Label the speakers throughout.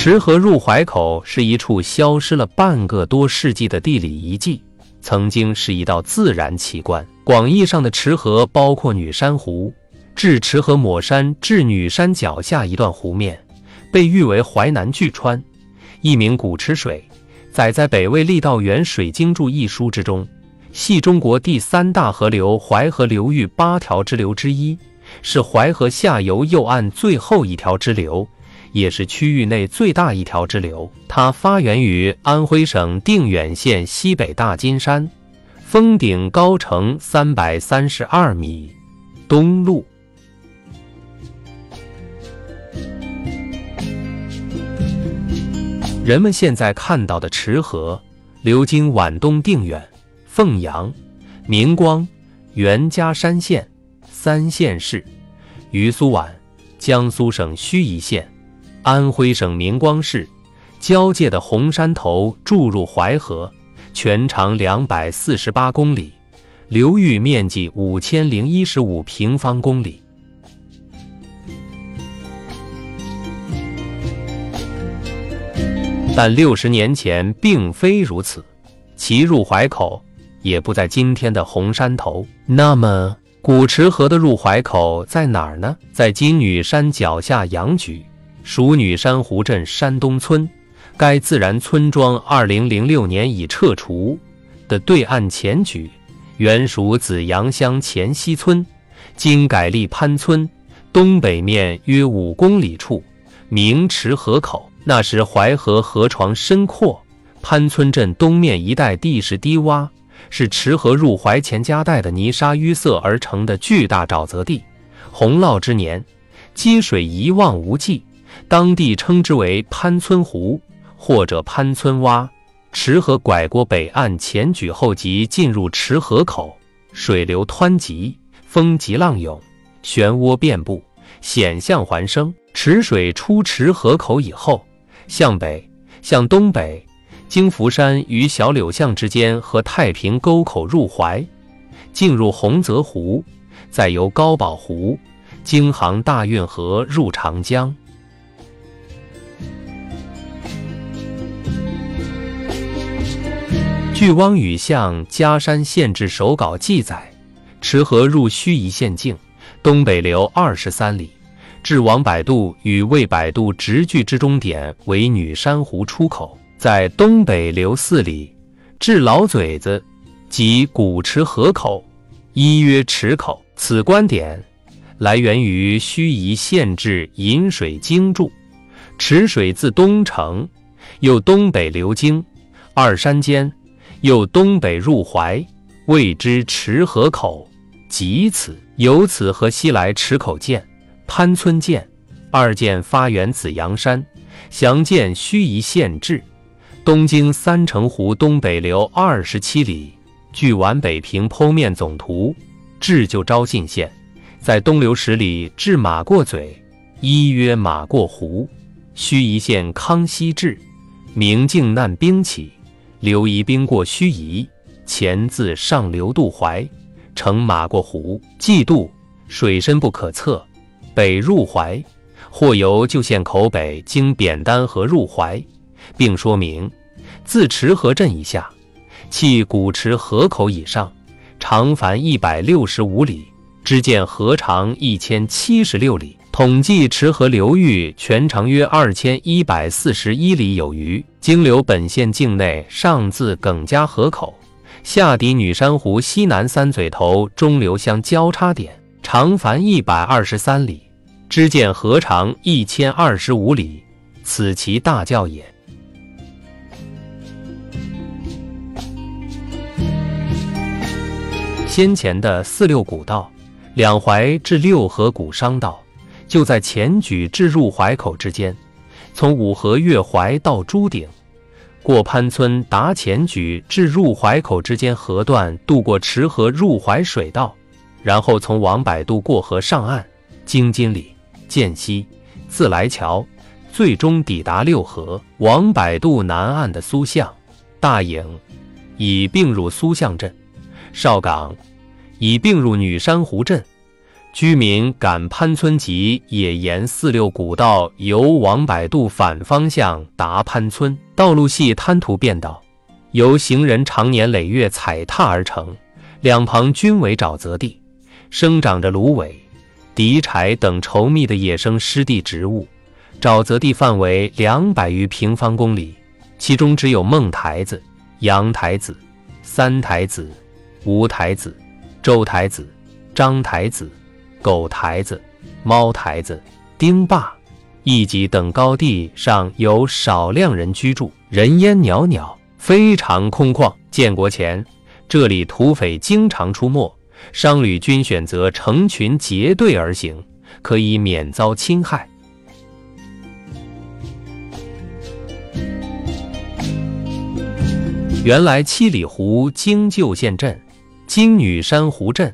Speaker 1: 池河入淮口是一处消失了半个多世纪的地理遗迹，曾经是一道自然奇观。广义上的池河包括女山湖，至池河抹山至女山脚下一段湖面，被誉为淮南巨川，一名古池水，载在北魏郦道元《水经注》一书之中，系中国第三大河流淮河流域八条支流之一，是淮河下游右岸最后一条支流。也是区域内最大一条支流，它发源于安徽省定远县西北大金山，峰顶高程三百三十二米，东路。人们现在看到的池河，流经皖东定远、凤阳、明光、袁家山县三县市，于苏皖，江苏省盱眙县。安徽省明光市交界的红山头注入淮河，全长两百四十八公里，流域面积五千零一十五平方公里。但六十年前并非如此，其入淮口也不在今天的红山头。那么，古池河的入淮口在哪儿呢？在金女山脚下杨举。属女山湖镇山东村，该自然村庄二零零六年已撤除的对岸前举，原属紫阳乡前溪村，今改立潘村。东北面约五公里处，名池河口。那时淮河河床深阔，潘村镇东面一带地势低洼，是池河入淮前夹带的泥沙淤塞而成的巨大沼泽地。洪涝之年，积水一望无际。当地称之为潘村湖或者潘村洼。池河拐过北岸前举后，即进入池河口，水流湍急，风急浪涌，漩涡遍布，险象环生。池水出池河口以后，向北、向东北，经福山与小柳巷之间和太平沟口入淮，进入洪泽湖，再由高宝湖经杭大运河入长江。据汪禹相《嘉山县志》手稿记载，池河入盱眙县境，东北流二十三里，至王柏渡与魏柏渡直距之终点为女山湖出口，在东北流四里，至老嘴子即古池河口，一曰池口。此观点来源于《盱眙县志·引水经注》，池水自东城，又东北流经二山间。又东北入淮，谓之池河口，即此。由此河西来池口见，潘村见，二见发源紫阳山，详见盱眙县志。东经三城湖东北流二十七里，据皖北平剖面总图，至就昭信县，在东流十里至马过嘴，一曰马过湖。盱眙县康熙志，明靖难兵起。刘夷兵过盱眙，前自上流渡淮，乘马过湖，既渡，水深不可测，北入淮，或由旧县口北经扁担河入淮，并说明自池河镇以下，弃古池河口以上，长凡一百六十五里，支见河长一千七十六里。统计池河流域全长约二千一百四十一里有余，经流本县境内，上自耿家河口，下抵女山湖西南三嘴头中流乡交叉点，长凡一百二十三里，支见河长一千二十五里，此其大教也。先前的四六古道，两淮至六合古商道。就在前举至入淮口之间，从五河越淮到朱顶，过潘村达前举至入淮口之间河段，渡过池河入淮水道，然后从王柏渡过河上岸，经金里、涧西、自来桥，最终抵达六合。王柏渡南岸的苏巷、大营已并入苏巷镇，邵岗已并入女山湖镇。居民赶潘村集也沿四六古道由王柏渡反方向达潘村，道路系滩涂便道，由行人常年累月踩踏而成，两旁均为沼泽地，生长着芦苇、荻柴等稠密的野生湿地植物。沼泽地范围两百余平方公里，其中只有孟台子、杨台子、三台子、吴台子、周台子、张台子。狗台子、猫台子、丁坝、一级等高地上有少量人居住，人烟袅袅，非常空旷。建国前，这里土匪经常出没，商旅均选择成群结队而行，可以免遭侵害。原来七里湖经旧县镇，金女山湖镇，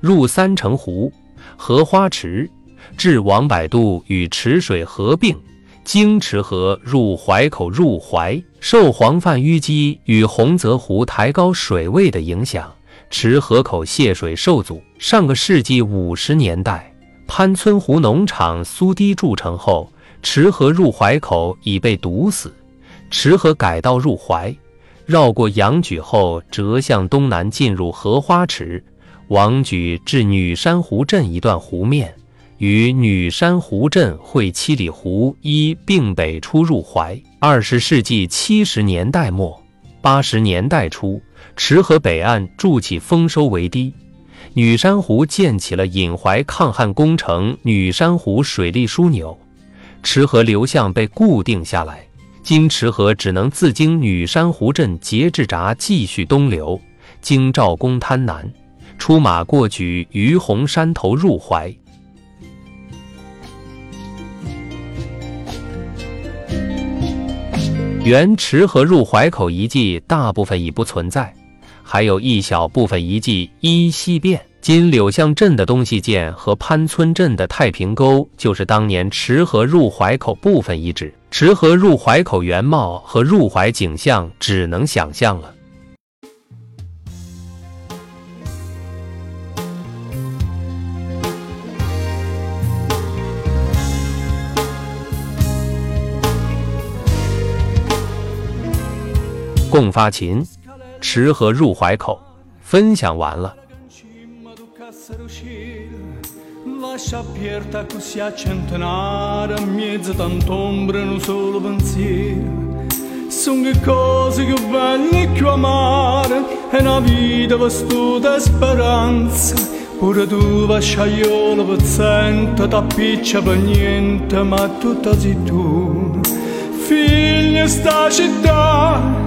Speaker 1: 入三城湖。荷花池至王柏渡与池水合并，经池河入淮口入淮。受黄泛淤积与洪泽湖抬高水位的影响，池河口泄水受阻。上个世纪五十年代，潘村湖农场苏堤筑成后，池河入淮口已被堵死，池河改道入淮，绕过杨举后折向东南进入荷花池。王举至女山湖镇一段湖面，与女山湖镇汇七里湖一并北出入淮。二十世纪七十年代末、八十年代初，池河北岸筑起丰收围堤，女山湖建起了引淮抗旱工程女山湖水利枢纽，池河流向被固定下来。今池河只能自经女山湖镇节制闸继续东流，经赵公滩南。出马过举于洪山头入淮，原池河入淮口遗迹大部分已不存在，还有一小部分遗迹依稀变。今柳巷镇的东西涧和潘村镇的太平沟，就是当年池河入淮口部分遗址。池河入淮口原貌和入淮景象，只能想象了。共发琴，池河入淮口，分享完了。
Speaker 2: Lascia aperta così a centenare a mezzo tant'ombra in un solo pensiero Sono che cose che belle e più amare E una vita vestuta e speranza Pure tu vasciaiolo pezzente T'appiccia per niente ma tutta sei tu Figlia sta città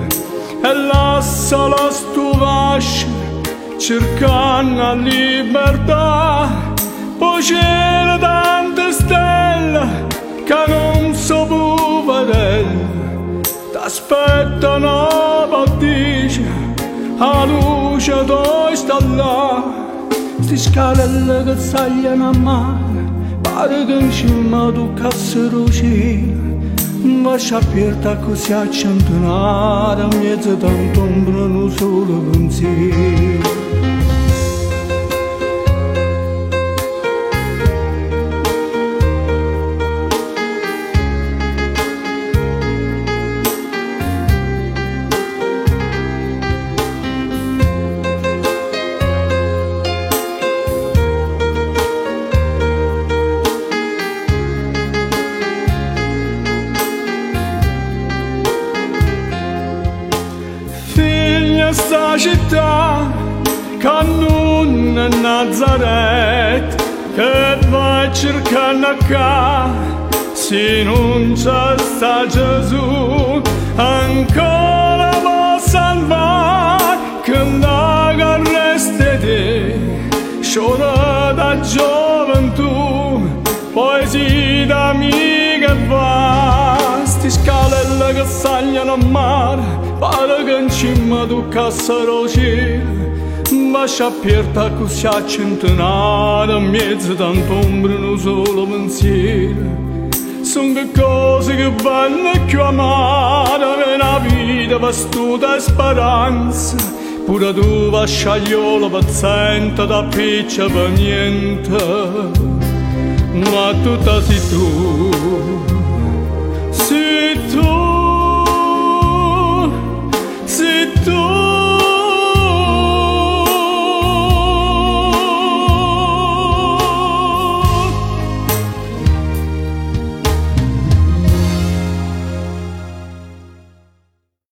Speaker 2: cercando la libertà. Poi c'era tante stelle che non so più vedere. T'aspettano battigia a luce dove sta là. Sti scalelle che sagliano a mare pare che in cima tu cassero Mas aperta que se achanta nada, me dá um. شئت قانون نظرت كتبا شركانك سينونجا سجزو ancora va salva che naga restede că saljan mar mare që më duka së rogjir Më shapjerta ku sja që në të narë Mjecë të në tombrë në zolo më nësirë Sono cose che vanno più amare Una vita vastuta e speranza. Pure tu va sciagliolo paziente Da piccia per niente. Ma tutta sei tu. Sei tu.